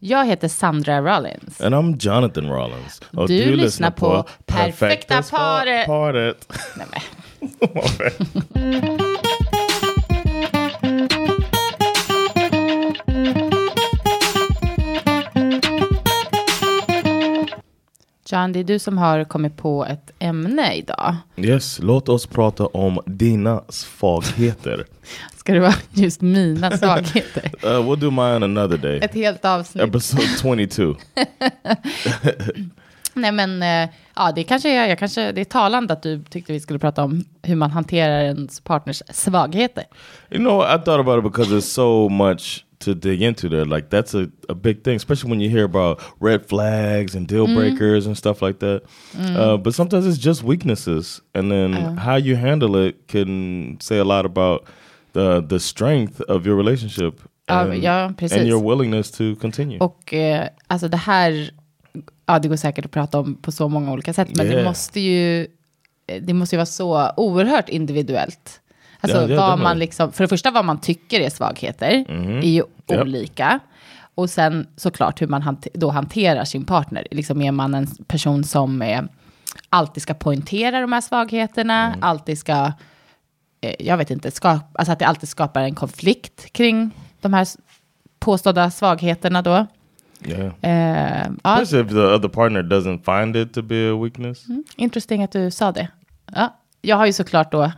Jag heter Sandra Rollins. And I'm Jonathan Rollins. Och Du lyssnar på Perfekta paret. paret. Nej, John, det är du som har kommit på ett ämne idag. Yes, låt oss prata om dina svagheter. Ska det vara just mina svagheter? Uh, we'll do mine another day. Ett helt avsnitt. Episode 22. Nej men, eh, ja det kanske är, jag kanske, det är talande att du tyckte vi skulle prata om hur man hanterar ens partners svagheter. You know, I thought about it because there's so much to dig into there. Like that's a, a big thing, especially when you hear about red flags and deal breakers and stuff like that. Uh, but sometimes it's just weaknesses, and then how you handle it can say a lot about the the strength of your relationship. And, ja, precis. and your willingness to continue. Och eh, alltså det här, ja det går säkert att prata om på så många olika sätt, men det Yeah. måste ju, eh, det måste ju vara så oerhört individuellt. Alltså Ja, ja, vad man liksom, för det första vad man tycker är svagheter är ju Japp. olika. Och sen såklart hur man hante- då hanterar sin partner. Liksom är man en person som eh, alltid ska poängtera de här svagheterna, alltid ska, eh, jag vet inte, skap, alltså att det alltid skapar en konflikt kring de här påstådda svagheterna då. yeah. Ja, Especially if the other partner doesn't find it to be a weakness. intressant att du sa det. Ja, jag har ju såklart då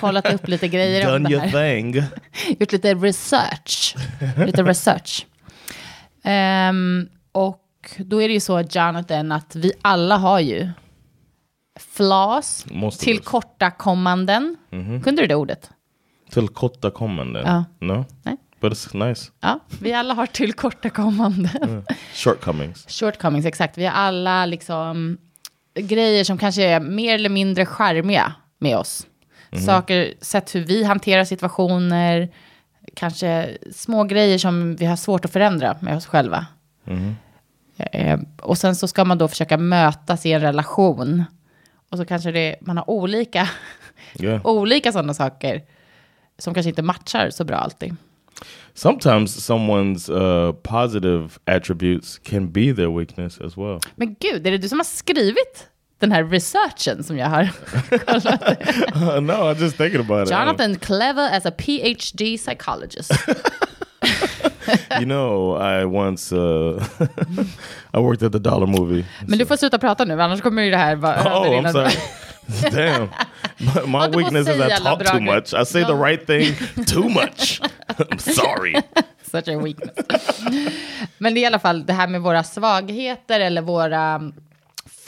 kollat upp lite grejer om det här. thing. Gjort lite research. Lite research. Ehm, och då är det ju så, Jonathan, att vi alla har ju flaws, Most of us. tillkortakommanden. Kunde du det ordet? Tillkortakommanden. Ja. No? Nej. But it's nice. Ja, vi alla har tillkortakommanden. Shortcomings. Shortcomings, exakt. Vi har alla liksom grejer som kanske är mer eller mindre charmiga med oss. Saker, sätt hur vi hanterar situationer, kanske små grejer som vi har svårt att förändra med oss själva. Eh, och sen så ska man då försöka mötas i en relation. Och så kanske det, man har olika, Yeah. olika sådana saker som kanske inte matchar så bra alltid. Sometimes someone's uh, positive attributes can be their weakness as well. Men gud, är det du som har skrivit den här researchen som jag har kollat? no, I'm just thinking about it. Jonathan Clever as a PhD psychologist. You know, I once uh, I worked at the Dollar Movie. Men du får sluta prata nu, annars kommer ju det här vara Oh, I'm sorry. Damn. My, my får weakness is I talk too much. I say the Ja. right thing too much. I'm sorry. Such a weakness. Men det är i alla fall det här med våra svagheter eller våra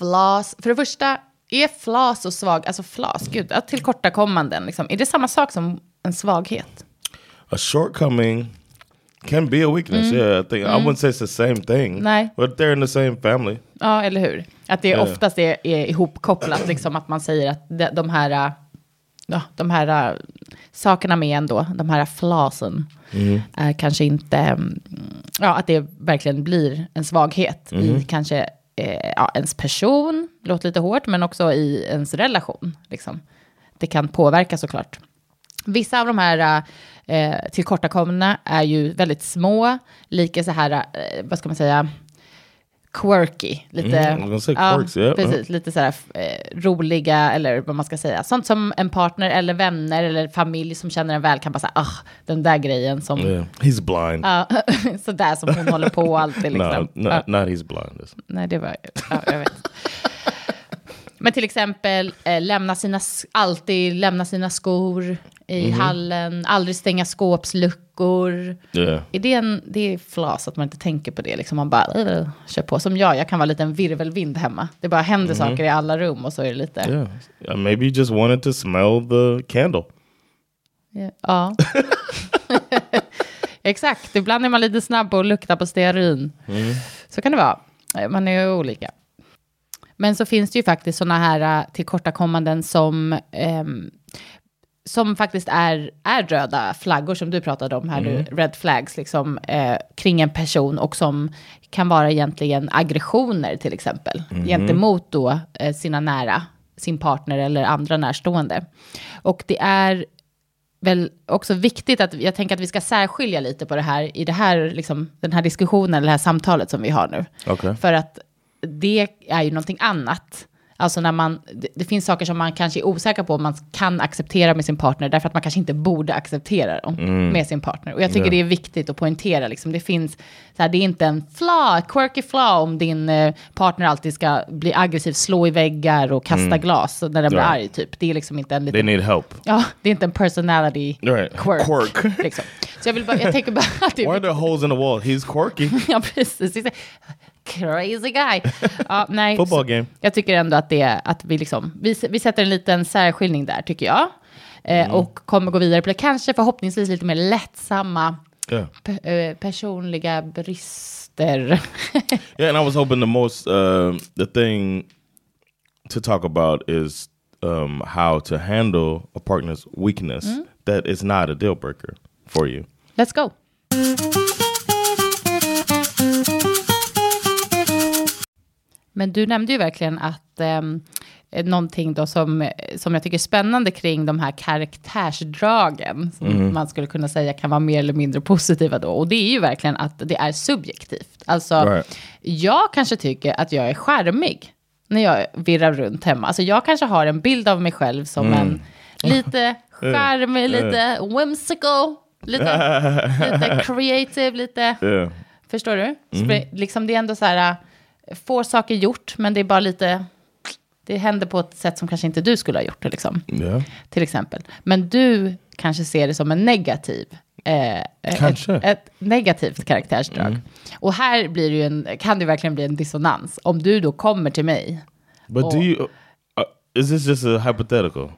um, flaws. För det första, är flaws och svag, alltså flaws, gud, tillkortakommanden, liksom, är det samma sak som en svaghet? A shortcoming can be a weakness. Yeah, I think I wouldn't say it's the same thing. Mm. Nej. But they're in the same family. Ja, eller hur? Att det Ja. oftast är, är ihopkopplat, liksom att man säger att de, de här, ja, de här äh, sakerna med en då, de här flawsen, är kanske inte, mm, ja, att det verkligen blir en svaghet i kanske eh, ja, ens person, låter lite hårt, men också i ens relation. Liksom. Det kan påverka såklart. Vissa av de här eh, tillkortakommandena är ju väldigt små, lika så här, eh, vad ska man säga, quirky. Lite, Mm, quirks, yeah. precis, lite så här eh, roliga, eller vad man ska säga. Sånt som en partner eller vänner eller familj som känner en väl kan bara säga, ah, den där grejen som, Yeah, he's blind. ja, sådär som hon håller på alltid. Liksom. no, no, Ja. not he's blind. It's- Nej, det var... Ja, jag vet. Men till exempel eh, lämna sina, alltid lämna sina skor i hallen, aldrig stänga skåpsluckor. Yeah. Är det, en, det är flas att man inte tänker på det, liksom man bara uh, kör på. Som jag, jag kan vara lite en virvelvind hemma. Det bara händer saker i alla rum och så är det lite... Yeah. Yeah, Maybe you just wanted to smell the candle. Ja. Exakt, ibland är man lite snabb på att lukta på stearin. Så kan det vara. Man är ju olika. Men så finns det ju faktiskt sådana här eh, tillkortakommanden som, ehm, som faktiskt är, är röda flaggor som du pratade om här nu, red flags, liksom, eh, kring en person och som kan vara egentligen aggressioner till exempel, gentemot då eh, sina nära, sin partner eller andra närstående. Och det är väl också viktigt att, jag tänker att vi ska särskilja lite på det här, i det här, liksom, den här diskussionen, eller det här samtalet som vi har nu. Okej. För att det är ju någonting annat. Alltså när man, det, det finns saker som man kanske är osäker på om man kan acceptera med sin partner, därför att man kanske inte borde acceptera dem med sin partner. Och jag tycker Ja. det är viktigt att poängtera, liksom, det finns, så här, det är inte en flaw, quirky flaw om din eh, partner alltid ska bli aggressiv, slå i väggar och kasta glas när den blir Ja. arg, typ. Det är liksom inte en They liten need help. Ja, det är inte en personality Right. quirk. Quirk. Liksom. Så jag, vill bara, jag tänker bara Why are there holes in the wall? He's quirky. Ja, precis. Crazy guy. Ja, nej, Football game. Jag tycker ändå att, det, att vi, liksom, vi, vi sätter en liten särskiljning där, tycker jag. Eh, Och kommer gå vidare på det, kanske förhoppningsvis lite mer lättsamma Yeah. pe- eh, personliga brister. Yeah, and I was hoping the most uh, the thing to talk about is um, how to handle a partner's weakness that is not a deal breaker for you. Let's go. Men du nämnde ju verkligen att eh, någonting då som, som jag tycker är spännande kring de här karaktärsdragen, som man skulle kunna säga kan vara mer eller mindre positiva då. Och det är ju verkligen att det är subjektivt. Alltså, Right. jag kanske tycker att jag är charmig när jag virrar runt hemma. Alltså jag kanske har en bild av mig själv som en lite charmig, lite whimsical, lite, lite creative, lite... Förstår du? Spre- Liksom det är ändå så här, äh, få saker gjort, men det är bara lite, det händer på ett sätt som kanske inte du skulle ha gjort det, liksom, Yeah. till exempel. Men du kanske ser det som en negativ, eh, Kanske. Ett, ett negativt karaktärsdrag. Och här blir det ju en, kan det verkligen bli en dissonans. Om du då kommer till mig, But do Oh. you? Uh, is this just a hypothetical?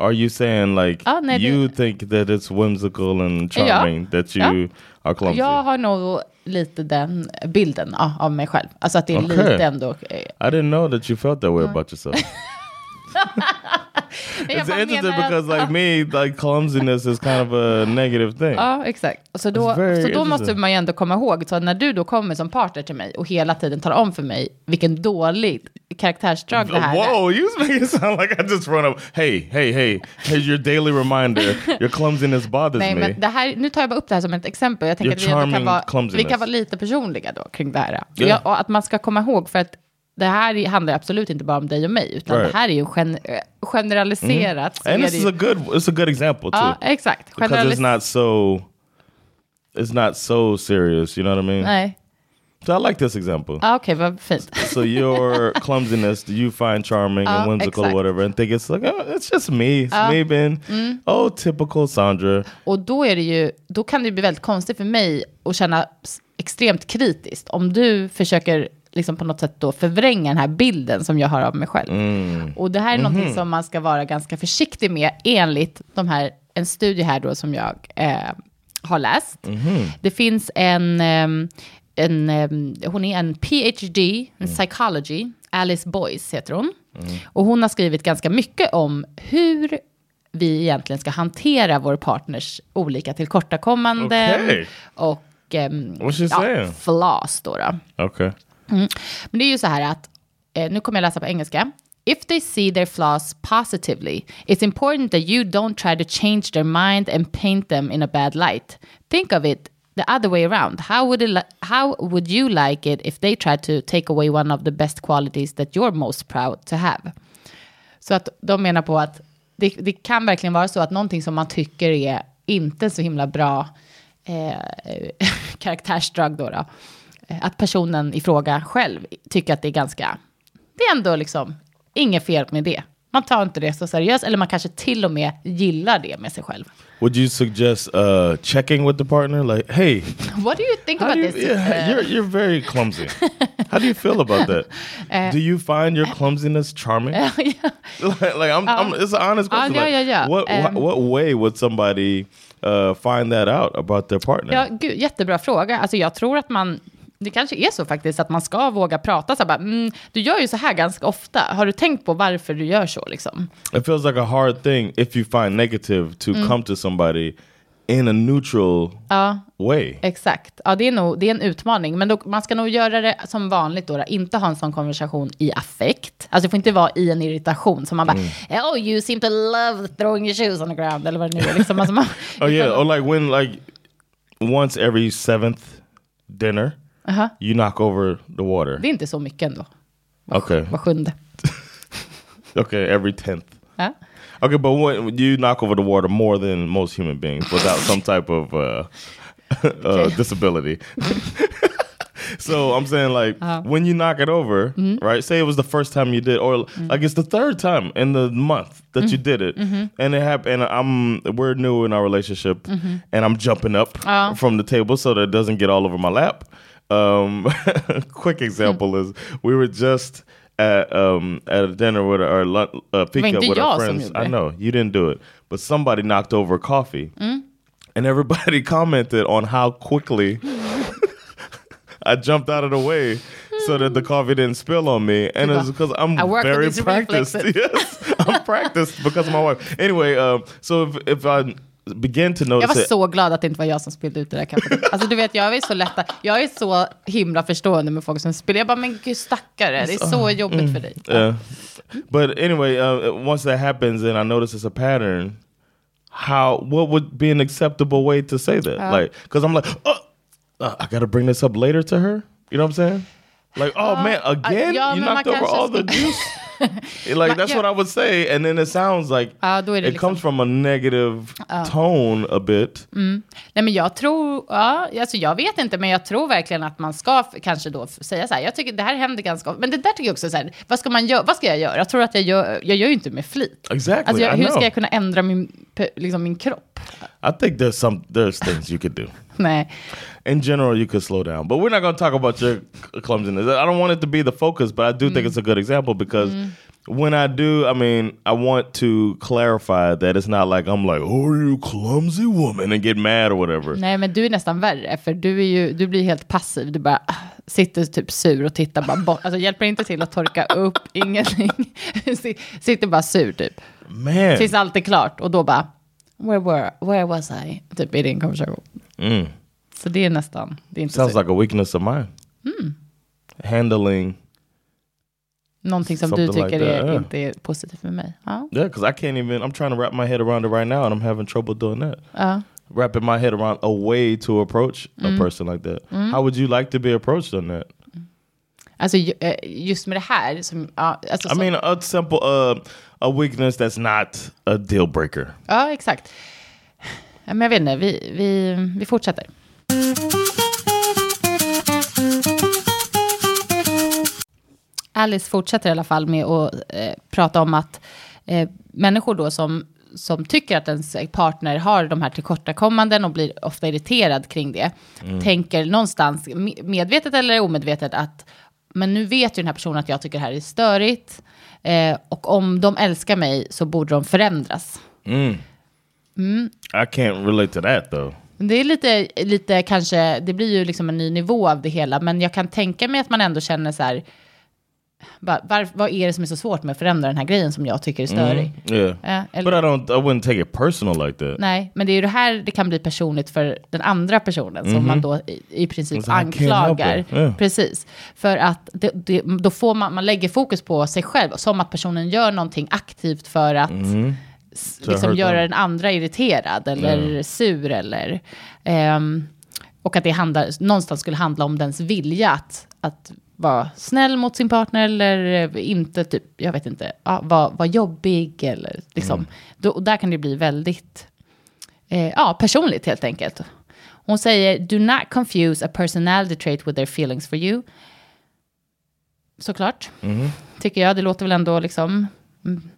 Are you saying like Ah, nej, det- you think that it's whimsical and Ja. charming that you are clumsy? jag har nog lite den bilden ja, av mig själv. Alltså att det är Okej. lite ändå... Eh, I didn't know that you felt that way about yourself. It's bara interesting att- because like me, like clumsiness is kind of a negative thing. Ja, exakt. Så då, så då måste man ju ändå komma ihåg, så när du då kommer som partner till mig och hela tiden talar om för mig vilken dålig karaktärsdrag det här är. Whoa, you make it sound like I just run up. Hey, hey, hey! Here's your daily reminder. Your clumsiness bothers Nej, me. men det här, nu tar jag bara upp det här som ett exempel. Jag tänker Your att vi, kan vara, vi kan vara lite personliga då kring det här. Yeah. Jag, och att man ska komma ihåg, för att det här handlar absolut inte bara om dig och mig, utan Right. det här är ju gen, generaliserat. så and är this is a good, it's a good example too. Ja, exakt. because it's not so, it's not so serious. You know what I mean? Nej. So I like this example. Ja, Okej, vad fint. so your clumsiness you find charming Ja, and whimsical or exakt. whatever, and think it's like oh, it's just me, it's me being Mm. oh typical Sandra. Och då, är det ju, då kan det bli väldigt konstigt för mig att känna extremt kritiskt om du försöker liksom på något sätt då förvränga den här bilden som jag har av mig själv. Och det här är någonting som man ska vara ganska försiktig med enligt de här, en studie här då som jag eh, har läst. Det finns en, ehm, en ehm, hon är en PhD in psychology, Alice Boyce heter hon. Och hon har skrivit ganska mycket om hur vi egentligen ska hantera vår partners olika tillkortakommanden Okej. och she saying? flaws då. då. Okay. Mm. Men det är ju så här att, eh, nu kommer jag läsa på engelska. If they see their flaws positively, it's important that you don't try to change their mind and paint them in a bad light. Think of it the other way around. How would, it li- how would you like it if they tried to take away one of the best qualities that you're most proud to have? Så att de menar på att det, det kan verkligen vara så att någonting som man tycker är inte så himla bra eh, karaktärsdrag då, då, eh, att personen i fråga själv tycker att det är ganska, det är ändå liksom inget fel med det. Man tar inte det så seriöst, eller man kanske till och med gillar det med sig själv. Would you suggest uh, checking with the partner? Like, hey, What do you think about you, this? yeah, Uh, you're you're very clumsy. how do you feel about that? Uh, do you find your clumsiness charming? like, like, I'm, I'm, it's an honest Uh, question. yeah, like, yeah, yeah. What, Um, what what way would somebody uh, find that out about their partner? Ja, gud, jättebra fråga. Alltså jag tror att man, det kanske är så faktiskt, att man ska våga prata så här, bara, mm, du gör ju så här ganska ofta. Har du tänkt på varför du gör så liksom? It feels like a hard thing if you find negative to Mm. come to somebody in a neutral way. Exakt. Ja, det är, nog, det är en utmaning. Men då, man ska nog göra det som vanligt då, då. Inte ha en sån konversation i affekt. Alltså det får inte vara i en irritation. Som man bara, oh you seem to love throwing your shoes on the ground. Eller vad det nu är. Liksom. Alltså man, Oh yeah, or like when like once every seventh dinner, Aha. you knock over the water. det är inte så mycket ändå. Okay, Var sjunde. okay, every tenth. Ja. Okay, but when you knock over the water more than most human beings without some type of uh, uh, disability. so I'm saying like uh-huh. when you knock it over, mm-hmm. right? Say it was the first time you did, or mm-hmm. like it's the third time in the month that you mm-hmm. did it, and it happened. And I'm we're new in our relationship, and I'm jumping up uh-huh. from the table so that it doesn't get all over my lap. Um, quick example is we were just at um at a dinner with our uh, inte with our friends. I know you didn't do it, but somebody knocked over coffee, and everybody commented on how quickly I jumped out of the way so that the coffee didn't spill on me, and it's because I'm I work with very practiced. reflexes. Yes, I'm practiced because of my wife. Anyway, um, so if if I begin to Jag notice var it, så glad att det inte var jag som spillde ut det där kaffet. Alltså du vet, jag är så lätta. Jag är så himla förstående med folk som spiller. Jag bara, men gud stackare, det är så jobbigt för dig. Yeah. But anyway, uh, once that happens and I notice it's a pattern, how what would be an acceptable way to say that? like, because I'm like, oh, uh, I got to bring this up later to her. You know what I'm saying? Like, oh man, again, ja, you knocked over all the juice. like that's what I would say, and then it sounds like det it liksom- comes from a negative tone a bit. Nej, men jag tror, ja, alltså jag vet inte, men jag tror verkligen att man ska kanske då säga så här, jag tycker det här händer ganska ofta, men det där tycker jag också så här, vad ska man göra, vad ska jag göra? Jag tror att jag gör, jag gör ju inte med flit. Exactly, Alltså jag, hur ska jag kunna ändra min, liksom min kropp? I think there's some there's things you could do. Nej. in general you could slow down but we're not going to talk about your clumsiness i don't want it to be the focus but i do think it's a good example because when i do i mean i want to clarify that it's not like i'm like oh you clumsy woman and get mad or whatever Nej, men du är nästan värre, för du, är ju, du blir helt passiv. Du bara ah, sitter typ sur och tittar bara bort. Alltså hjälper inte till att torka upp, ingenting. Si- sitter bara sur typ. man Tills allt är klart och då bara, where, were, where was I? Typ i din konversation. Så det är nästan, det är inte sounds så, like a weakness of mine handling någonting som du tycker like är, that, yeah. inte är positivt med mig. Ja. yeah because i can't even i'm trying to wrap my head around it right now and i'm having trouble doing that wrapping my head around a way to approach a person like that how would you like to be approached on that Alltså eh, just med det här, som, ja, alltså, I mean, a simple uh, a weakness that's not a deal breaker. ja exakt. Men jag vet inte, vi, vi, vi fortsätter. Alice fortsätter i alla fall med att eh, prata om att eh, människor då som, som tycker att ens partner har de här tillkortakommanden och blir ofta irriterad kring det, tänker någonstans, me- medvetet eller omedvetet, att men nu vet ju den här personen att jag tycker det här är störigt, eh, och om de älskar mig så borde de förändras. I can't relate to that though. Det är lite, lite kanske, det blir ju liksom en ny nivå av det hela, men jag kan tänka mig att man ändå känner så här, va- var, vad är det som är så svårt med att förändra den här grejen som jag tycker är störig? Yeah, Ja, eller- but I don't. I wouldn't take it personal like that. Nej, men det är ju det här det kan bli personligt för den andra personen som man då i, i princip help anklagar. Yeah. Precis. För att det, det, då får man, man lägger fokus på sig själv, som att personen gör någonting aktivt för att s- To liksom göra them. den andra irriterad eller sur eller... ehm, och att det handlar, någonstans skulle handla om dens vilja att, att vara snäll mot sin partner eller eh, inte, typ, jag vet inte, ja, vara, vara jobbig eller liksom. Då, och där kan det bli väldigt eh, ja, personligt helt enkelt. Hon säger, do not confuse a personality trait with their feelings for you. Såklart, tycker jag. Det låter väl ändå liksom, mm,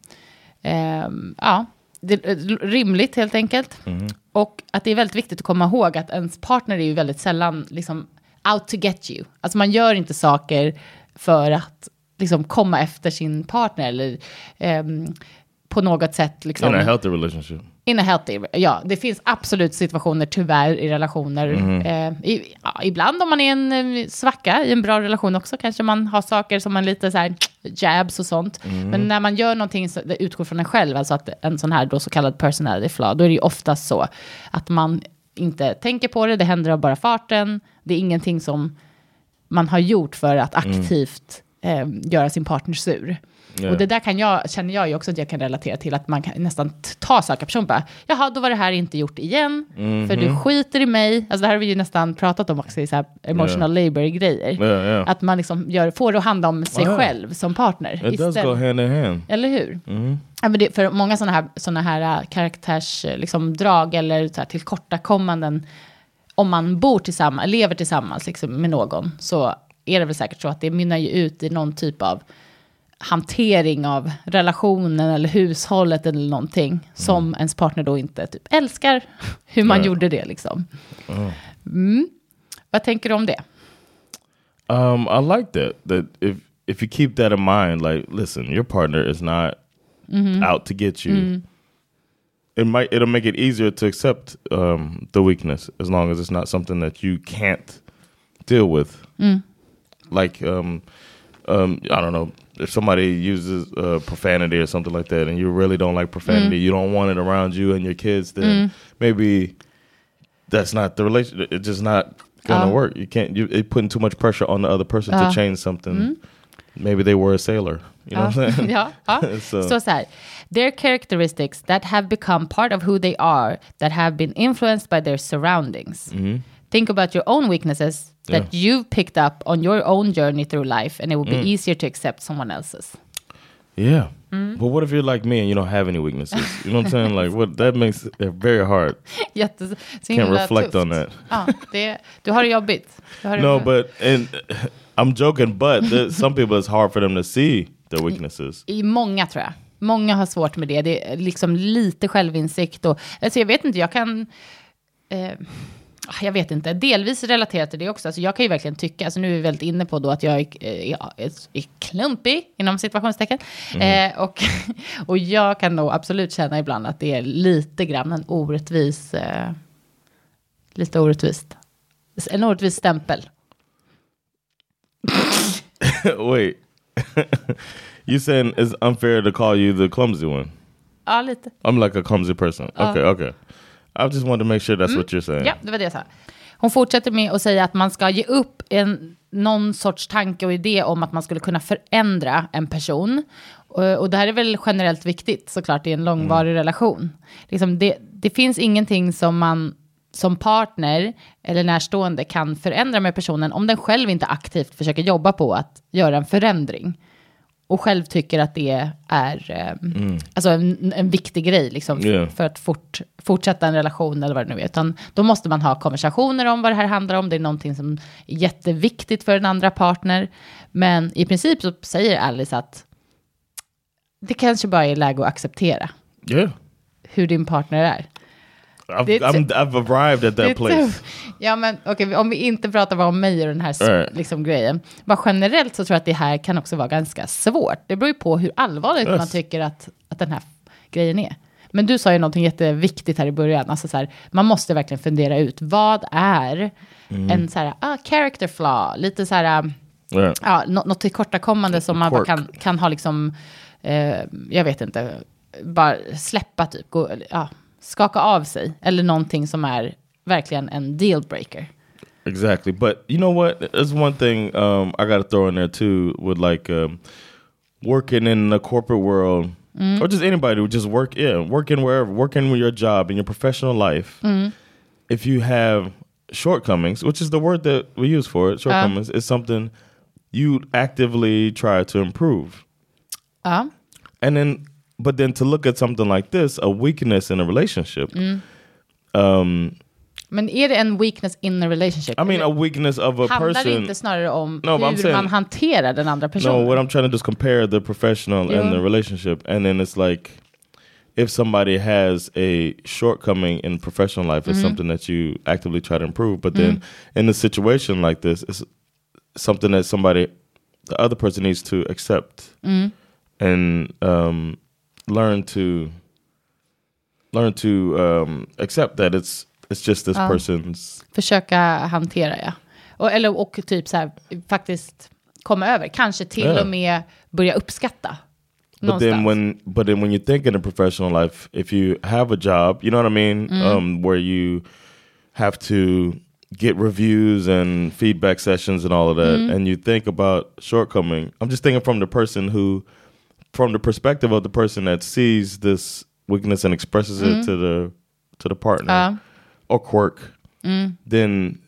ehm, ja, det, är rimligt helt enkelt. Och att det är väldigt viktigt att komma ihåg att ens partner är ju väldigt sällan liksom out to get you. Alltså man gör inte saker för att liksom komma efter sin partner eller ehm, på något sätt liksom. In a healthy relationship. In a healthy, ja, det finns absolut situationer tyvärr i relationer. Mm. Eh, i, ja, ibland om man är en eh, svacka i en bra relation också, kanske man har saker som man lite så här jabs och sånt. Mm. Men när man gör någonting som det utgår från en själv, alltså att en sån här då så kallad personality flaw, då är det ju oftast så att man inte tänker på det, det händer av bara farten, det är ingenting som man har gjort för att aktivt eh, göra sin partner sur. Ja. Och det där kan jag, känner jag ju också att jag kan relatera till, att man kan nästan ta saker person bara, jaha, då var det här inte gjort igen, för du skiter i mig. Alltså det här har vi ju nästan pratat om också i så här emotional labor-grejer. Ja, ja. Att man liksom gör, får det att handla om sig själv som partner. It does go hand in hand. Eller hur? Ja, men det, för många sådana här, såna här äh, karaktärsdrag liksom, drag eller så här, tillkortakommanden, om man bor tillsammans, lever tillsammans liksom, med någon, så är det väl säkert så att det mynnar ju ut i någon typ av hantering av relationen eller hushållet eller någonting som ens partner då inte typ älskar hur man Ja. gjorde det liksom. Mm. Vad tänker du om det? Um, I like that. That if if you keep that in mind, like, listen, your partner is not out to get you. It might it'll make it easier to accept um, the weakness as long as it's not something that you can't deal with. Like, um, um, I don't know if somebody uses uh, profanity or something like that, and you really don't like profanity, mm. you don't want it around you and your kids. Then mm. maybe that's not the relationship. It's just not gonna Oh. work. You can't. You it putting too much pressure on the other person Oh. to change something. Mm. Maybe they were a sailor. You know oh. what I'm saying? ja. Så- Så så. Their characteristics that have become part of who they are, that have been influenced by their surroundings. Mm-hmm. Think about your own weaknesses that. Yeah. you've picked up on your own journey through life, and it will be Mm. easier to accept someone else's. Yeah. Mm. But what if you're like me and you don't have any weaknesses? You know what I'm saying? Like what that makes it very hard. Jättes, Can't reflect tufft. on that. Ja, det, du har det jobbigt. Du har det No, but and I'm joking, but there, some people it's hard for them to see their weaknesses. I många tror jag. Många har svårt med det. Det är liksom lite självinsikt. Och, alltså jag vet inte, jag kan... Eh, jag vet inte, delvis relaterat till det också. Alltså jag kan ju verkligen tycka, alltså nu är vi väldigt inne på då att jag är, eh, är, är klumpig, inom situationstecken. Eh, och, och jag kan nog absolut känna ibland att det är lite grann en orättvis... Eh, lite orättvist. En orättvis stämpel. Wait. you saying it's unfair to call you the clumsy one? Ja, lite. I'm like a clumsy person. Okay, okay. I just wanted to make sure that's what you're saying. Ja, det var det jag sa. Hon fortsätter med att säga att man ska ge upp en, någon sorts tanke och idé om att man skulle kunna förändra en person. Och, och det här är väl generellt viktigt såklart i en långvarig relation. Liksom det, det finns ingenting som man som partner eller närstående kan förändra med personen om den själv inte aktivt försöker jobba på att göra en förändring. Och själv tycker att det är eh, alltså en, en viktig grej liksom, Yeah. för att fort, fortsätta en relation eller vad det nu är. Utan då måste man ha konversationer om vad det här handlar om. Det är någonting som är jätteviktigt för den andra partner. Men i princip så säger Alice att det kanske bara är läge att acceptera Yeah. hur din partner är. I've, I'm, I've arrived at that place. tuff. Ja, men okej, om vi inte pratar bara om mig och den här Right. liksom, grejen. Bara generellt så tror jag att det här kan också vara ganska svårt. Det beror ju på hur allvarligt Yes. man tycker att, att den här grejen är. Men du sa ju någonting jätteviktigt här i början. Alltså så här, man måste verkligen fundera ut vad är Mm. en så här, ah, character flaw, lite så här, Yeah. ja, nå- något tillkortakommande som man bara kan, kan ha liksom, eh, jag vet inte, bara släppa typ, gå, ja, skaka av sig. Eller någonting som är verkligen en dealbreaker. Exactly. But you know what? There's one thing um, I got to throw in there too with like um, working in the corporate world or just anybody who just work, yeah, working wherever, working with your job in your professional life. If you have shortcomings, which is the word that we use for it, shortcomings is something you actively try to improve. Ja, And then, but then to look at something like this, a weakness in a relationship. Um, men är det en weakness in a relationship? I mean, a weakness of a handlar person. det inte snarare om No, hur saying- man hanterar den andra personen? No, what I'm trying to do is compare the professional and the relationship, and then it's like if somebody has a shortcoming in professional life, it's Mm-hmm. something that you actively try to improve. But then in a situation like this, it's something that somebody, the other person needs to accept Mm. and um, learn to learn to um, accept that it's it's just this person's. Försöka hantera, ja. Och, eller, och typ så här, faktiskt komma över. Kanske till Ja. och med börja uppskatta. But then when but then when you think in a professional life, if you have a job, you know what I mean, Mm. um, where you have to get reviews and feedback sessions and all of that, Mm. and you think about shortcoming. I'm just thinking from the person who, from the perspective of the person that sees this weakness and expresses it to the to the partner Mm. Ja. or quirk, then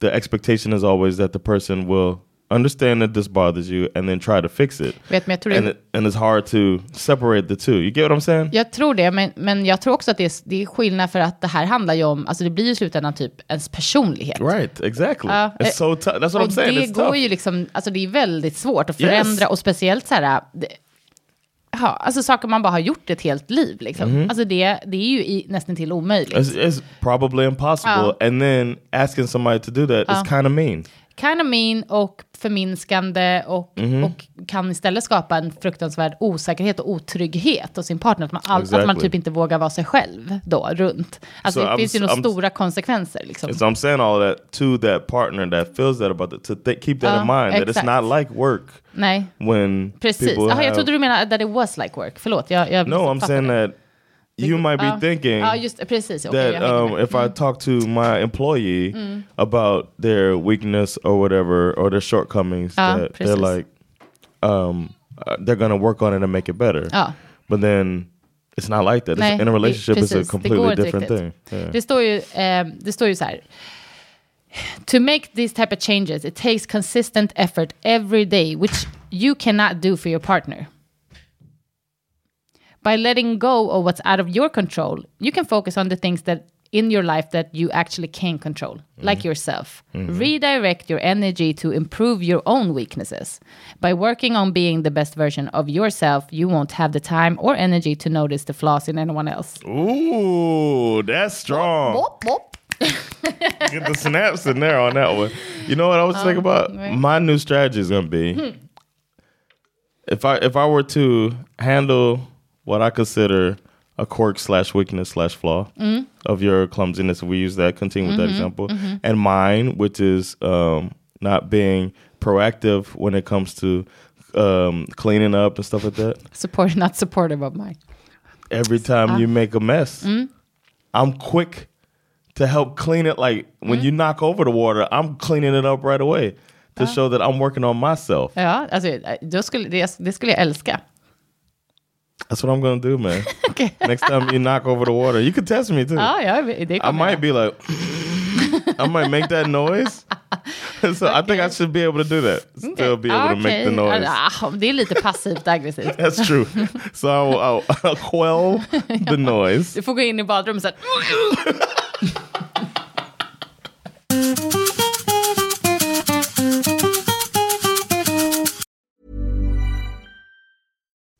the expectation is always that the person will understand that this bothers you and then try to fix it. Vet, men jag, tror And det, it, and it's hard to separate the two. You get what I'm saying? jag tror det, men, men jag tror också att det är, det är skillnad för att det här handlar ju om, alltså det blir ju i slutändan typ ens personlighet. Right, exactly. Ja, it's so tough. That's what I'm saying. det It's går tough. ju liksom, alltså det är väldigt svårt att Yes. förändra och speciellt så här, det, ja, alltså saker man bara har gjort ett helt liv liksom. Mm-hmm. Alltså det, det är ju i, nästan till omöjligt. It's, it's probably impossible. Ja. And then asking somebody to do that is kind of mean. Kind of mean och förminskande och, Mhm. och kan istället skapa en fruktansvärd osäkerhet och otrygghet hos sin partner. Att man, all, att man Exactly. typ inte vågar vara sig själv då runt. Alltså So det I'm- finns ju några stora konsekvenser liksom. So I'm saying all that to that partner that feels that about it, to th- keep that Ja, in mind, that it's not like work Nej, when precis. Aha, have... jag trodde du menade that it was like work. Förlåt, jag, jag no, I'm saying that you might be Ja. thinking Ja, just precis. Jag that um, med. Mm. if I talk to my employee about their weakness or whatever or their shortcomings, Ja, that precis. they're like, um, uh, they're gonna work on it and make it better. Ja. But then it's not like that. Nej, in a relationship, it's a completely different riktigt. thing. Yeah. Det står ju, det står ju så här. To make these type of changes, it takes consistent effort every day, which you cannot do for your partner. By letting go of what's out of your control, you can focus on the things that in your life that you actually can control, like mm-hmm. yourself. Mm-hmm. Redirect your energy to improve your own weaknesses. By working on being the best version of yourself, you won't have the time or energy to notice the flaws in anyone else. Ooh, that's strong. Get the snaps in there on that one. You know what I was thinking um, about? My new strategy is gonna be hmm. if I if I were to handle what I consider a quirk slash weakness slash flaw mm-hmm. of your clumsiness, if we use that, continue with that mm-hmm. example, mm-hmm. and mine, which is um, not being proactive when it comes to um, cleaning up and stuff like that. Support, not supportive of mine. every time ah. you make a mess. I'm quick to help clean it. Like when you knock over the water, I'm cleaning it up right away to ah. show that I'm working on myself. Ja, alltså, eh, då skulle, det, det skulle jag älska. That's what I'm gonna do, man. Next time you knock over the water, you can test me too. Ja, ja, det I might jag. be like, I might make that noise. so I think I should be able to do that. Still be able to make the noise. Ah, det är lite passivt aggressivt. That's true. So I'll, I'll, I'll quell the noise. Du får gå in i badrummet så här.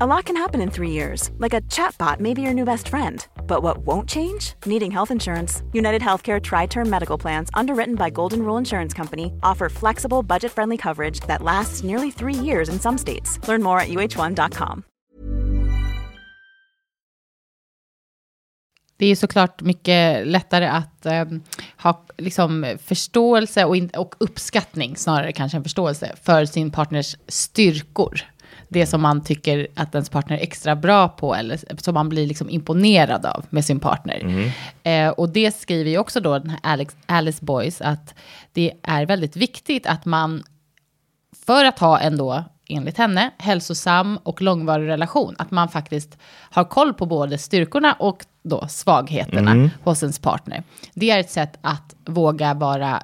A lot can happen in three years, like a chatbot may be your new best friend. But what won't change? Needing health insurance. United Healthcare Tri Term Medical Plans, underwritten by Golden Rule Insurance Company, offer flexible, budget friendly coverage that lasts nearly three years in some states. Learn more at uh1.com. Det är såklart mycket lättare att um, ha liksom, förståelse och, in, och uppskattning, snarare kanske än förståelse, för sin partners styrkor. Det som man tycker att ens partner är extra bra på, eller som man blir liksom imponerad av med sin partner. Eh, och det skriver ju också då den här Alex, Alice Boys, att det är väldigt viktigt att man för att ha en då, enligt henne, hälsosam och långvarig relation, att man faktiskt har koll på både styrkorna och då svagheterna hos ens partner. Det är ett sätt att våga vara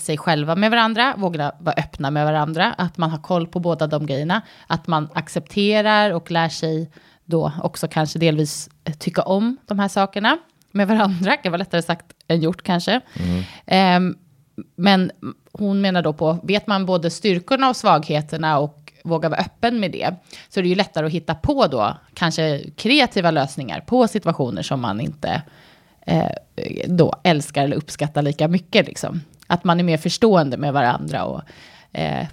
sig själva med varandra, våga vara öppna med varandra, att man har koll på båda de grejerna, att man accepterar och lär sig då också kanske delvis tycka om de här sakerna med varandra. Det vara lättare sagt än gjort kanske. Ehm, men hon menar då på, vet man både styrkorna och svagheterna och vågar vara öppen med det, så är det ju lättare att hitta på då kanske kreativa lösningar på situationer som man inte eh, då älskar eller uppskattar lika mycket. Liksom. Att man är mer förstående med varandra och eh,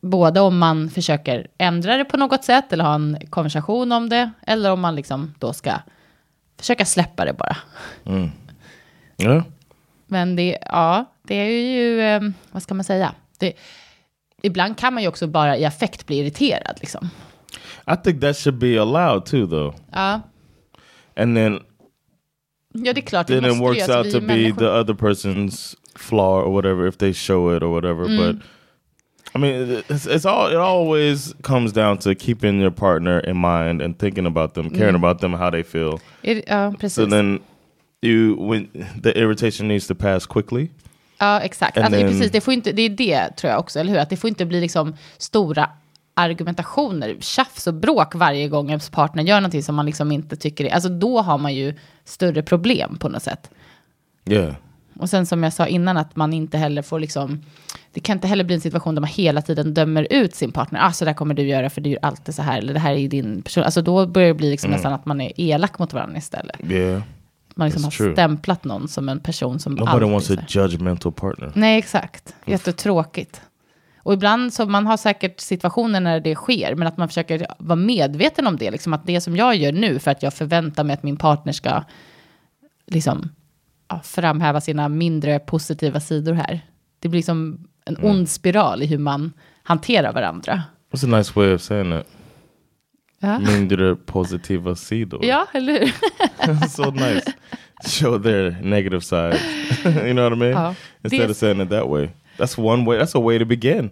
både om man försöker ändra det på något sätt eller ha en konversation om det, eller om man liksom då ska försöka släppa det bara. Yeah. Men det, ja, det är ju, eh, vad ska man säga? Det, ibland kan man ju också bara i affekt bli irriterad. Liksom. I think that should be allowed too, though. Ja. And then ja, det är klart. then det it works out to be människor. the other person's flaw or whatever if they show it or whatever. Mm. But I mean, it's, it's all it always comes down to keeping your partner in mind and thinking about them, caring Mm. about them, how they feel. Är- Ja, precis. So then you when the irritation needs to pass quickly. Ja, exakt. Alltså, then- precis, det, får inte, det är det, tror jag också, eller hur? Att det får inte bli liksom stora argumentationer, tjafs och bråk varje gång ens partner gör någonting som man liksom inte tycker är... Alltså då har man ju större problem på något sätt. Yeah. Och sen som jag sa innan, att man inte heller får liksom... Det kan inte heller bli en situation där man hela tiden dömer ut sin partner. Ah, så där kommer du göra för du gör alltid så här. Eller det här är din person. Alltså då börjar det bli liksom nästan att man är elak mot varandra istället. Yeah. Man liksom That's har true. stämplat någon som en person som Nobody alltid wants a judgmental partner. Nej, exakt. Jättetråkigt. Och ibland så man har säkert situationer när det sker, men att man försöker vara medveten om det. Liksom att det som jag gör nu för att jag förväntar mig att min partner ska liksom, framhäva sina mindre positiva sidor här. Det blir som en ond spiral i hur man hanterar varandra. That's a nice way of saying that. Ja, Mindre positiva sidor. ja eller hur? so nice. Show their negative side. you know what I mean? Ja. Instead Det- of saying it that way. That's one way. That's a way to begin.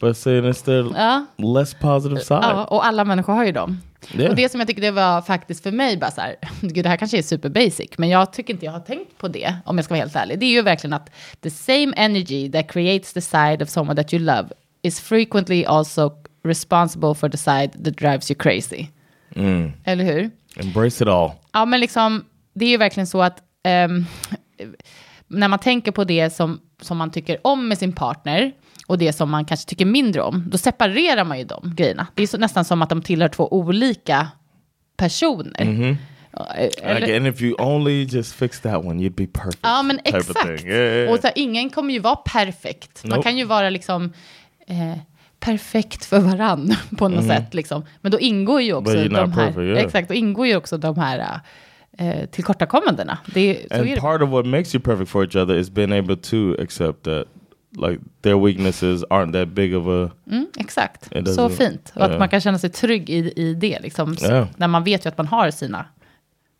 But saying it's their Ja. less positive side. Ja, och alla människor har ju dem. Yeah. Och det som jag tycker det var faktiskt för mig, bara så här, gud det här kanske är super basic, men jag tycker inte jag har tänkt på det, om jag ska vara helt ärlig. Det är ju verkligen att the same energy that creates the side of someone that you love is frequently also responsible for the side that drives you crazy. Eller hur? Embrace it all. Ja, men liksom, det är ju verkligen så att ehm, när man tänker på det som, som man tycker om med sin partner och det som man kanske tycker mindre om, då separerar man ju de grejerna. Det är så, nästan som att de tillhör två olika personer. Ja, eller- Like, and if you only just fix that one, you'd be perfect. Ja, men exakt. Yeah. Och så ingen kommer ju vara perfekt. Man Nope. kan ju vara liksom eh, perfekt för varann på något sätt. Liksom. Men då ingår ju också Mm. De här, perfect, yeah. exakt, då ingår ju också de här eh, tillkortakommandena. Det, är- så är and det. part of what makes you perfect for each other is being able to accept that like their weaknesses aren't that big of a Mm, exakt, så fint. Och att yeah. man kan känna sig trygg i, i det. Liksom, Yeah. När man vet ju att man har sina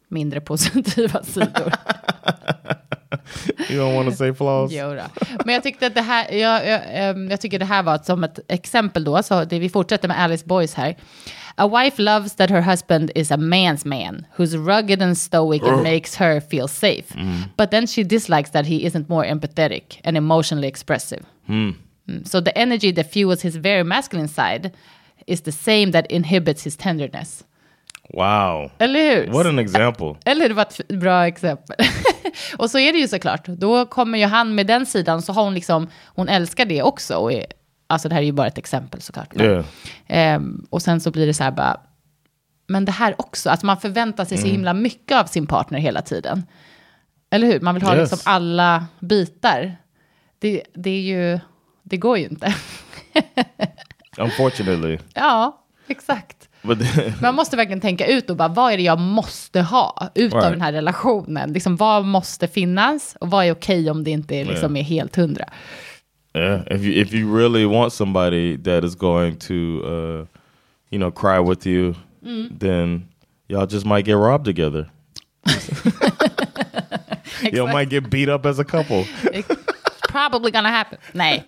mindre positiva sidor. you don't want to say flaws. Jodå. Men jag tyckte att det här, jag, jag, ehm, jag tycker det här var som ett exempel då, så det, vi fortsätter med Alice Boys här. A wife loves that her husband is a man's man, who's rugged and stoic and makes her feel safe. But then she dislikes that he isn't more empathetic and emotionally expressive. Mm, So the energy that fuels his very masculine side is the same that inhibits his tenderness. Wow. Eller hur? What an example. Eller det var ett bra exempel. och så är det ju såklart. Då kommer ju han med den sidan, så har hon liksom, hon älskar det också. Och är, alltså det här är ju bara ett exempel såklart. Men, Yeah. och sen så blir det så här bara, men det här också, att man förväntar sig så himla mycket av sin partner hela tiden. Eller hur? Man vill ha Yes. liksom alla bitar. Det, det är ju, det går ju inte. Unfortunately. ja, exakt. Man måste verkligen tänka ut och bara, vad är det jag måste ha ut av Right. den här relationen? Liksom, vad måste finnas och vad är okej om det inte liksom är helt hundra? Yeah, if you if you really want somebody that is going to uh you know cry with you, then y'all just might get robbed together. Y'all might get beat up as a couple. It's probably gonna happen. Nej.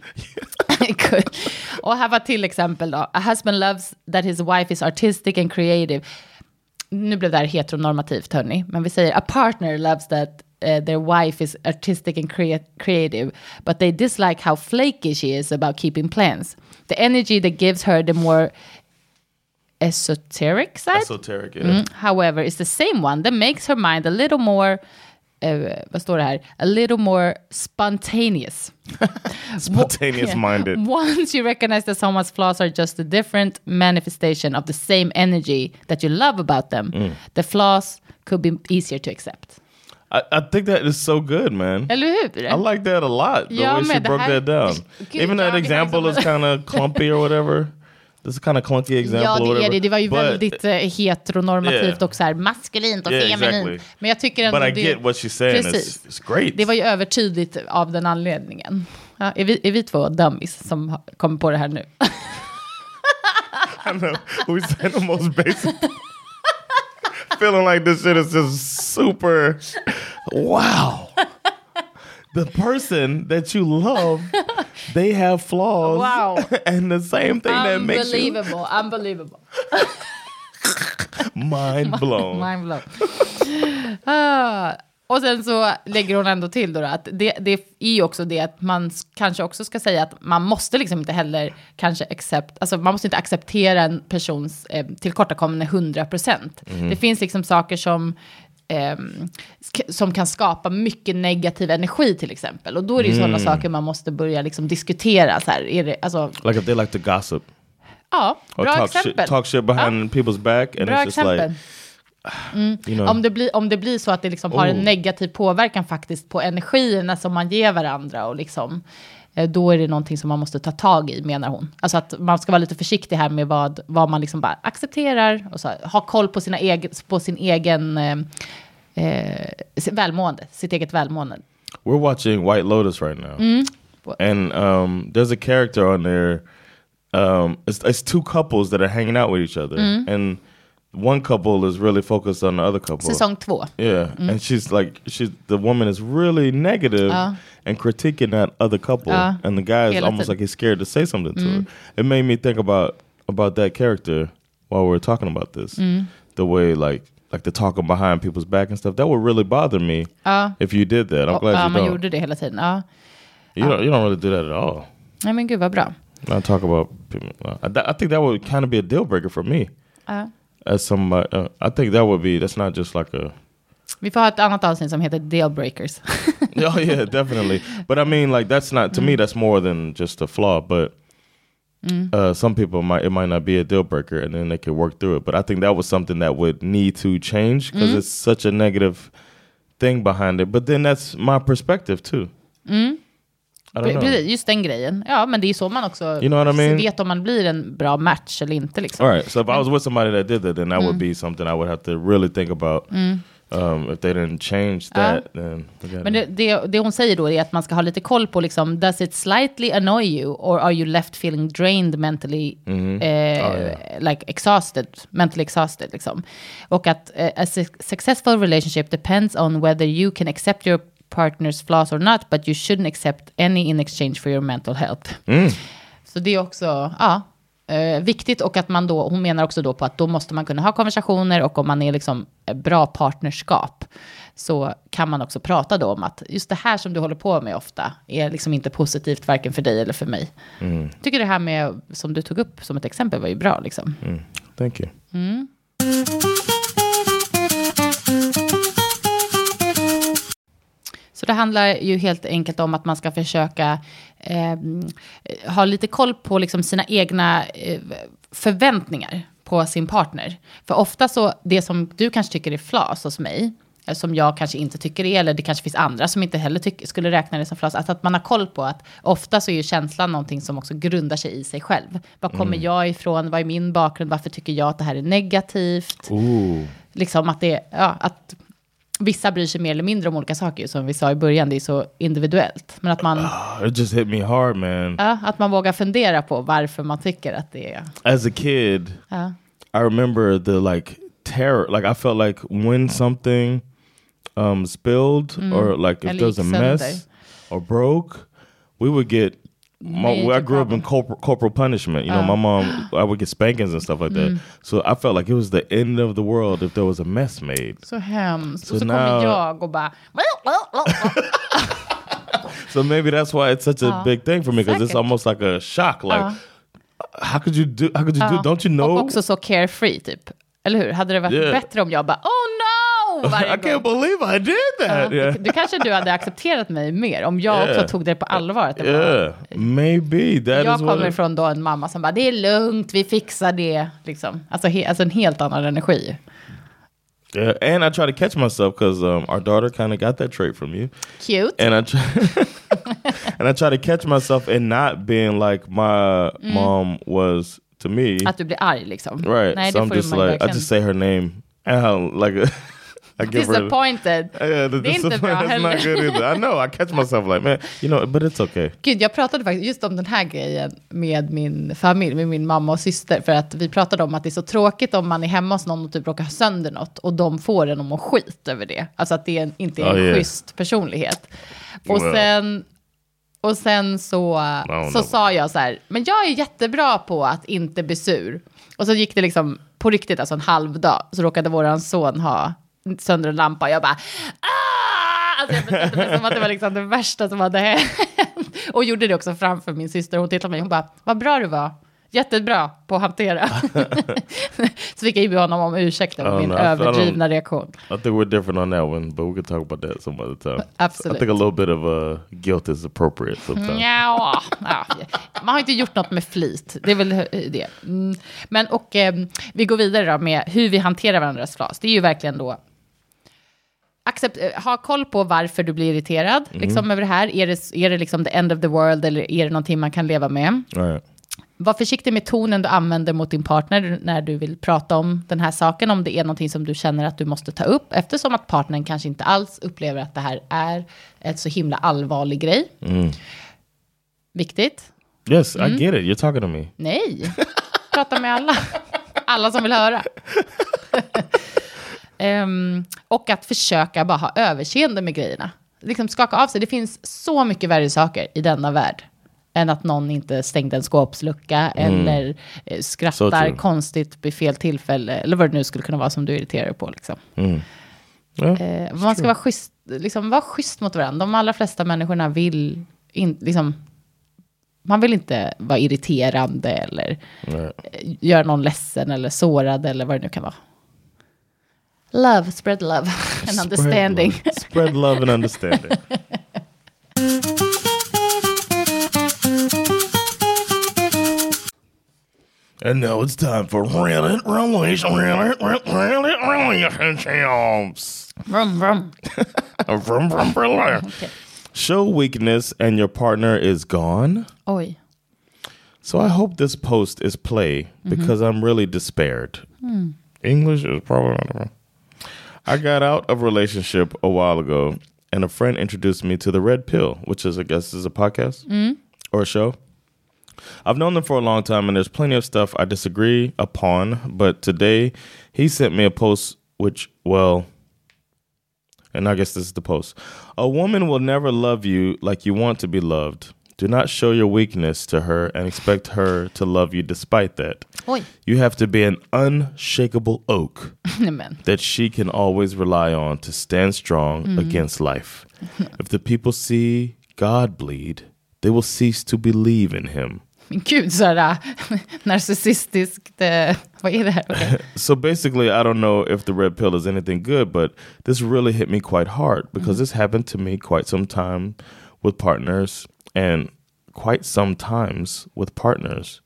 Good. Och här var till exempel då. A husband loves that his wife is artistic and creative. Nu blev det här heteronormativt hörni. Men vi säger a partner loves that uh, their wife is artistic and crea- creative. But they dislike how flaky she is about keeping plans. The energy that gives her the more esoteric side. Esoteric, yeah. Mm, however, it's the same one that makes her mind a little more, uh, vad står det här? A little more spontaneous. Spontaneous minded. Once you recognize that someone's flaws are just a different manifestation of the same energy that you love about them, Mm. the flaws could be easier to accept. I, I think that is so good, man. Eller hur? I like that a lot. The Ja, way she broke här- that down. Gud, Even that example is kind of clumpy or whatever. This is kind of clunky example. Ja, det är det. Det var ju But- väldigt eh, heteronormativt Yeah. och så här maskulint och Yeah, feminint. exactly. Men jag tycker ändå But I det... get what she's saying. Precis. It's, great. Det var ju övertydligt av den anledningen. Ja, är, vi, är vi två dummies som kommer på det här nu? I know. We say the most basic. Feeling like this shit is just super. Wow. The person that you love, they have flaws. Wow. and the same thing that makes you Unbelievable, unbelievable. mind blown. Mind blown. Ah, och sen så lägger hon ändå till då, då att det, det är ju också det att man s- kanske också ska säga att man måste liksom inte heller kanske accept, alltså man måste inte acceptera en persons eh, tillkortakommande 100 procent. Det finns liksom saker som sk- som kan skapa mycket negativ energi till exempel. Och då är det ju sådana saker man måste börja liksom diskutera. Så här, är det, alltså, Like if they like to gossip ja, bra talk exempel. shit, talk shit behind people's back, and Bra it's just exempel. like you know. Om det, blir, om det blir så att det liksom har en Oh. negativ påverkan faktiskt på energierna som man ger varandra och liksom, eh, då är det någonting som man måste ta tag i, menar hon. Alltså att man ska vara lite försiktig här med vad, vad man liksom bara accepterar och så ha koll på, sina egen, på sin egen eh, eh, välmående, sitt eget välmående. We're watching White Lotus right now, Mm. and um, there's a character on there. Um, it's, it's two couples that are hanging out with each other, Mm. and one couple is really focused on the other couple. Säsong två. Yeah, mm. and she's like, she's the woman is really negative uh. and critiquing that other couple, Ja. and the guy is Hela almost like he's scared to say something to her. Mm. It made me think about about that character while we were talking about this. Mm. The way like like the talking behind people's back and stuff that would really bother me uh. if you did that. I'm oh, glad ja, you man don't. gjorde det hela tiden. Ja. You don't. You don't really do that at all. Nej men gud vad bra. Not talk about. people. Uh, I, I think that would kind of be a deal breaker for me. As somebody, uh, uh, I think that would be. That's not just like a. Vi får ha ett annat avsnitt som heter Deal Breakers. oh yeah, definitely. But I mean, like that's not to me. Mm. That's more than just a flaw. But mm. uh, some people might it might not be a deal breaker, and then they could work through it. But I think that was something that would need to change because mm. it's such a negative thing behind it. But then that's my perspective too. Know. Precis, just den grejen. Ja, men det är så man också You know I mean? vet om man blir en bra match eller inte. Liksom. All right. So if I was with somebody that did that, then that would be something I would have to really think about. Um, if they didn't change that, then we gotta- Men det, det, det hon säger då är att man ska ha lite koll på, liksom, does it slightly annoy you or are you left feeling drained mentally, eh, like exhausted, mentally exhausted liksom. Och att eh, a su- successful relationship depends on whether you can accept your partner's flaws or not, but you shouldn't accept any in exchange for your mental health. Så det är också, ja, eh, viktigt och att man då, hon menar också då på att då måste man kunna ha konversationer och om man är liksom eh, bra partnerskap så kan man också prata då om att just det här som du håller på med ofta är liksom inte positivt varken för dig eller för mig. Jag tycker det här med, som du tog upp som ett exempel var ju bra liksom. Thank you. Så det handlar ju helt enkelt om att man ska försöka eh, ha lite koll på liksom sina egna eh, förväntningar på sin partner. För ofta så, det som du kanske tycker är flas hos mig, eh, som jag kanske inte tycker är, eller det kanske finns andra som inte heller tycker, skulle räkna det som flas, att, att man har koll på att ofta så är ju känslan någonting som också grundar sig i sig själv. Var kommer jag ifrån? Vad är min bakgrund? Varför tycker jag att det här är negativt? Ooh. liksom att det, ja, att vissa bryr sig mer eller mindre om olika saker, som vi sa i början, det är så individuellt. Men att man, Oh, it just hit me hard, man. ja, att man vågar fundera på varför man tycker att det är... As a kid, Ja. I remember the like terror. Like I felt like when something um spilled or like if Eller there was a mess or broke, we would get. My, Major I grew up in problem. corporal, corporal punishment. You know, my mom, I would get spankings and stuff like that. So I felt like it was the end of the world if there was a mess made. Så hemskt. Så och så now- kommer jag och bara... So maybe that's why it's such a big thing for me because it's almost like a shock. Like, how could you do? How could you do? Don't you know? Och också så carefree typ. Eller hur? Hade det varit Yeah. bättre om jag bara oh no varje I gång? can't believe I did that. yeah. du, kanske du hade accepterat mig mer om jag också tog det på allvar. Att det Yeah, maybe that jag is what. kommer it- från då en mamma som bara, det är lugnt, vi fixar det. Liksom. Alltså, he, alltså en helt annan energi. Yeah, and I try to catch myself because um, our daughter kind of got that trait from you, Cute. and I try and I try to catch myself in not being like my mom was to me. Att du blir arg liksom. right. Nej, so I'm just like I just say her name and how like. Disappointed. Yeah, the Det är inte bra heller. I know. I catch myself like, man, you know, but it's okay. Gud, jag pratade faktiskt just om den här grejen med min familj, med min mamma och syster. För att vi pratade om att det är så tråkigt om man är hemma hos någon och typ råkar sönder något. Och de får en att må skit över det. Alltså att det är en, inte är en Oh, yeah. schysst personlighet. Och Well. sen, och sen så, så sa jag så här, men jag är jättebra på att inte bli sur. Och så gick det liksom på riktigt, alltså en halv dag, så råkade våran son ha sönder en lampa. Jag bara, ah! Alltså jag betedde mig som att det var liksom det värsta som hade hänt. Och gjorde det också framför min syster. Hon tittade på mig och hon bara, vad bra du var. Jättebra på att hantera. så fick jag ju be honom om ursäkt Oh, min I don't- överdrivna reaktion. I think we're different on that one, but we can talk about that some other time. Absolutely. I think a little bit of uh, guilt is appropriate sometimes. Ja, ja, man har inte gjort något med flit. Det är väl det. Mm. Men och eh, vi går vidare då med hur vi hanterar varandras flas. Det är ju verkligen då accept, eh, ha koll på varför du blir irriterad liksom, över det här. Är det, är det liksom the end of the world eller är det någonting man kan leva med? Right. Var försiktig med tonen du använder mot din partner när du vill prata om den här saken, om det är någonting som du känner att du måste ta upp, eftersom att partnern kanske inte alls upplever att det här är ett så himla allvarlig grej. Viktigt. Yes, Mm. I get it. You're talking to me. Nej, prata med alla. Alla som vill höra. Ehm, och att försöka bara ha överseende med grejerna. Liksom skaka av sig. Det finns så mycket värre saker i denna värld. Än att någon inte stängde en skåpslucka eller eh, Mm. Skrattar konstigt vid fel tillfälle. Eller vad det nu skulle kunna vara som du irriterar dig på. Liksom. Yeah. Eh, man ska vara schysst, liksom, vara schysst mot varandra. De allra flesta människorna vill in, liksom, man vill inte vara irriterande eller Right. eh, göra någon ledsen eller sårad eller vad det nu kan vara. Love, spread love and understanding. Spread love, Spread love and understanding. and now it's time for Reddit Relation Reddit Reddit Relationships. Vrum, vrum. Vroom, vroom, vroom. Show weakness and your partner is gone. Oj. So I hope this post is play because I'm really despaired. English is probably not wrong. I got out of a relationship a while ago, and a friend introduced me to the Red Pill, which is, I guess, is a podcast mm-hmm. or a show. I've known them for a long time, and there's plenty of stuff I disagree upon. But today, he sent me a post, which, well, and I guess this is the post. A woman will never love you like you want to be loved. Do not show your weakness to her and expect her to love you despite that. Oj. You have to be an unshakable oak that she can always rely on to stand strong mm-hmm. against life. if the people see God bleed, they will cease to believe in him. Men gud, så här narcissistiskt. vad är det här? Okej. So basically, I don't know if the red pill is anything good, but this really hit me quite hard because mm-hmm. this happened to me quite some time with partners and quite sometimes with partners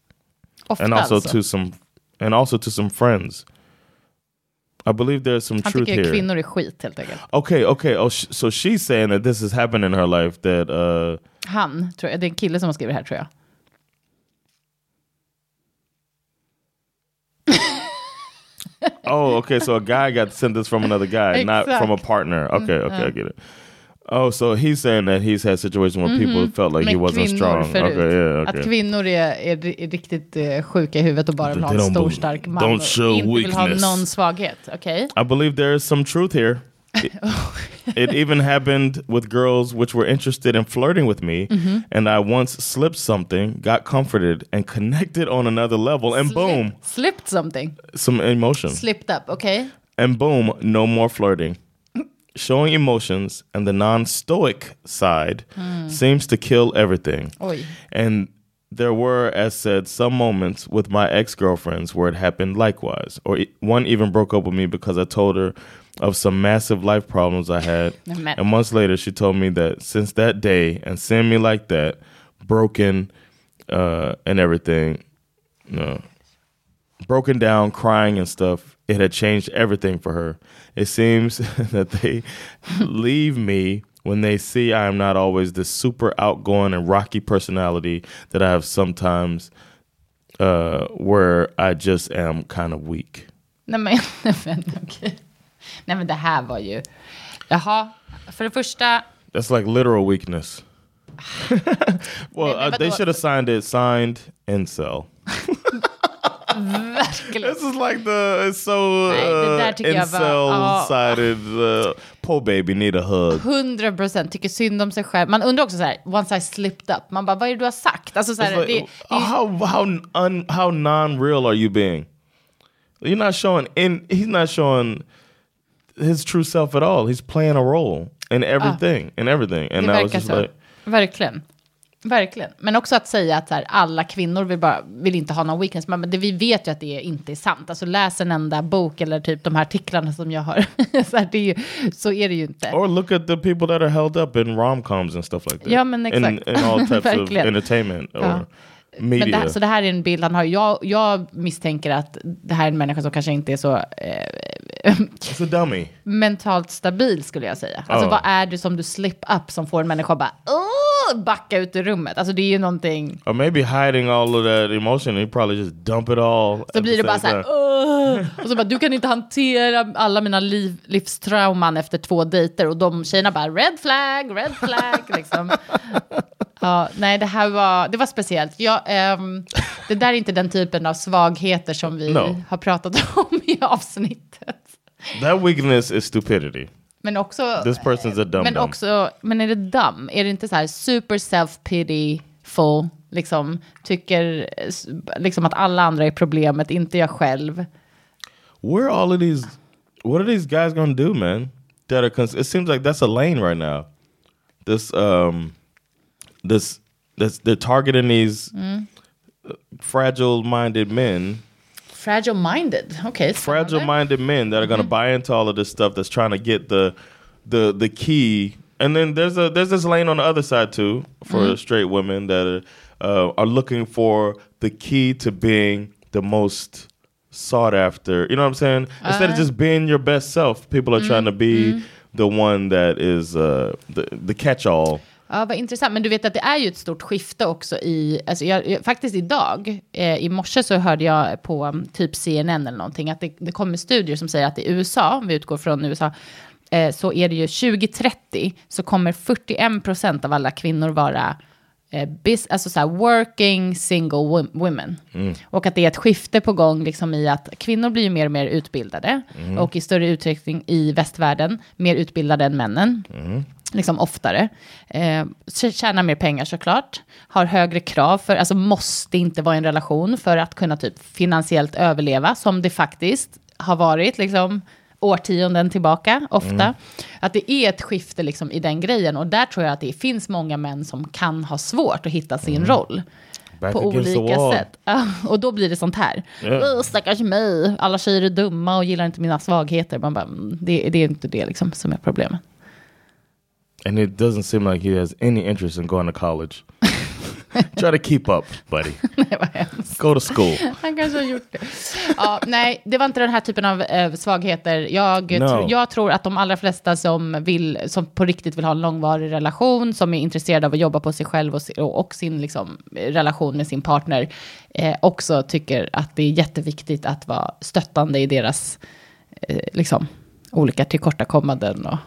Ofta and also alltså. to some and also to some friends. I believe there's some Han truth here. kvinnor är skit helt enkelt. Okay, okay. Oh, sh- so she's saying that this has happened in her life that uh Han, tror jag, det är en kille som har skrivit det här tror jag. oh, okay. So a guy got sent this from another guy, not from a partner. Okay, okay, I get it. Oh, so he's saying that he's had situations where people felt like he wasn't strong. Okay, yeah, Att okay. kvinnor är, är, ri- riktigt eh, sjuka i huvudet och bara vill ha en stor stark man. don't och show inte vill ha weakness. någon svaghet. Okej? I believe there is some truth here. It, it even happened with girls which were interested in flirting with me, Mm-hmm. and I once slipped something, got comforted, and connected on another level, and boom, Slipped something. some emotion. Slipped up, okay, And boom, no more flirting. Showing emotions and the non stoic side seems to kill everything. Oj. And there were, as said, some moments with my ex girlfriends where it happened likewise. Or one even broke up with me because I told her of some massive life problems I had. And months later, she told me that since that day and seeing me like that, broken uh, and everything, no, broken down, crying and stuff, it had changed everything for her. It seems that they leave me when they see I am not always this super outgoing and rocky personality that I have sometimes, uh, where I just am kind of weak. Nej men, nej, men okej. Nej men det här var ju... Jaha, för det första... That's like literal weakness. well, uh, they should have signed it signed incel. Verkligen. This is like the it's so Nej, det där uh, tycker jag var- ja. incel-sided. Uh, poor baby need a hug. 100 procent tycker synd om sig själv. Man undrar också så här, once I slipped up, man bara, vad är det du har sagt? Alltså så här, like, det, det, how how un, how non-real are you being? You're not showing in. He's not showing his true self at all. He's playing a role in everything, in everything. And I was just så. like, Verkligen. Verkligen. Men också att säga att så här, alla kvinnor vill, bara, vill inte ha någon weakness. Men det, vi vet ju att det inte är sant. Alltså läs en enda bok eller typ de här artiklarna som jag har. så, här, det är ju, så är det ju inte. or look at the people that are held up in rom-coms and stuff like that. Ja, men In, exakt. in all types of entertainment or Ja. Men det här, så det här är en bild han har. Jag, jag misstänker att det här är en människa som kanske inte är så eh, mentalt stabil skulle jag säga. Alltså Ja. vad är det som du slip up som får en människa att bara "Åh!" backa ut ur rummet? Alltså det är ju någonting. Or maybe hiding all of that emotion. He probably just dump it all. Så blir det bara så här, "Åh!" och så bara, du kan inte hantera alla mina liv, livstrauman efter två dejter. Och de tjejerna bara, red flag, red flag, liksom. Ja, nej, det här var, det var speciellt. Jag, ehm, det där är inte den typen av svagheter som vi No. har pratat om i avsnittet. That weakness is stupidity. Men också... This person's a dumb men dumb. också, men är det dumb? Är det inte så här super self-pityful, liksom, tycker liksom att alla andra är problemet, inte jag själv? Where all of these? What are these guys gonna do, man? That are it seems like that's a lane right now. This um, this this they're targeting these Mm. fragile-minded men, Fragile-minded, Okay, fragile-minded men that are gonna buy into all of this stuff. That's trying to get the the the key. And then there's a there's this lane on the other side too for straight women that are, uh, are looking for the key to being the most sought after. You know what I'm saying? Instead of just being your best self, people are trying to be the one that is uh, the the catch all. Ja, vad intressant. Men du vet att det är ju ett stort skifte också i, alltså jag, faktiskt idag, eh, i morse så hörde jag på um, typ CNN eller någonting, att det, det kommer studier som säger att i USA, om vi utgår från USA, eh, så är det ju 2030 så kommer 41 procent av alla kvinnor vara eh, bis, alltså så här, working single wom- women. Och att det är ett skifte på gång liksom i att kvinnor blir ju mer och mer utbildade och i större utsträckning i västvärlden mer utbildade än männen liksom oftare. Eh, tjänar mer pengar såklart. Har högre krav för, alltså måste inte vara i en relation för att kunna typ finansiellt överleva, som det faktiskt har varit liksom årtionden tillbaka ofta. Att det är ett skifte liksom i den grejen och där tror jag att det finns många män som kan ha svårt att hitta sin roll. Back På olika sätt. Och då blir det sånt här. Yeah. Stackars mig, alla tjejer är dumma och gillar inte mina svagheter. Man bara, mm, det, det är inte det liksom som är problemet. And it doesn't seem like he has any interest in going to college. Try to keep up, buddy. Nej, vad hemskt. Go to school. Han kanske har gjort det. Ja, nej, det var inte den här typen av eh, svagheter. Jag, No. tro, jag tror att de allra flesta som, vill, som på riktigt vill ha en långvarig relation, som är intresserade av att jobba på sig själv och, och sin liksom, relation med sin partner, eh, också tycker att det är jätteviktigt att vara stöttande i deras eh, liksom, olika tillkortakommanden. Och,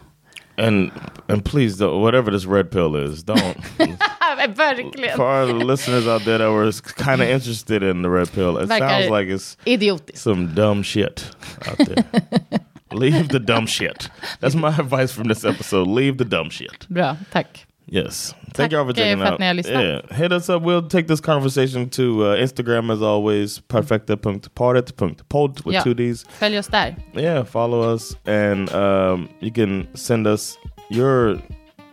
And and please don't whatever this red pill is, don't Verkligen. for our listeners out there that were kind of interested in the red pill, it Verkar- sounds like it's Idiotiskt. some dumb shit out there. Leave the dumb shit. That's my advice from this episode. Leave the dumb shit. Bra, tack. Yes. Thank y'all for checking out. ni har lyssnat. Yeah. Hit us up. We'll take this conversation to uh, Instagram as always. Perfecta.paret.podd with Ja. two D's. Följ oss där. Yeah, follow us and um, you can send us your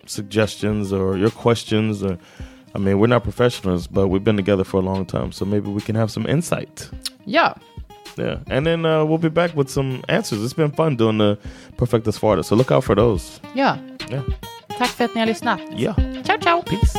suggestions or your questions or I mean, we're not professionals, but we've been together for a long time, so maybe we can have some insight. Yeah. Yeah, and then uh, we'll be back with some answers. It's been fun doing the perfecta svarta, so look out for those. ja. Yeah, Tack för att ni har lyssnat. yeah. Ciao, ciao. Peace.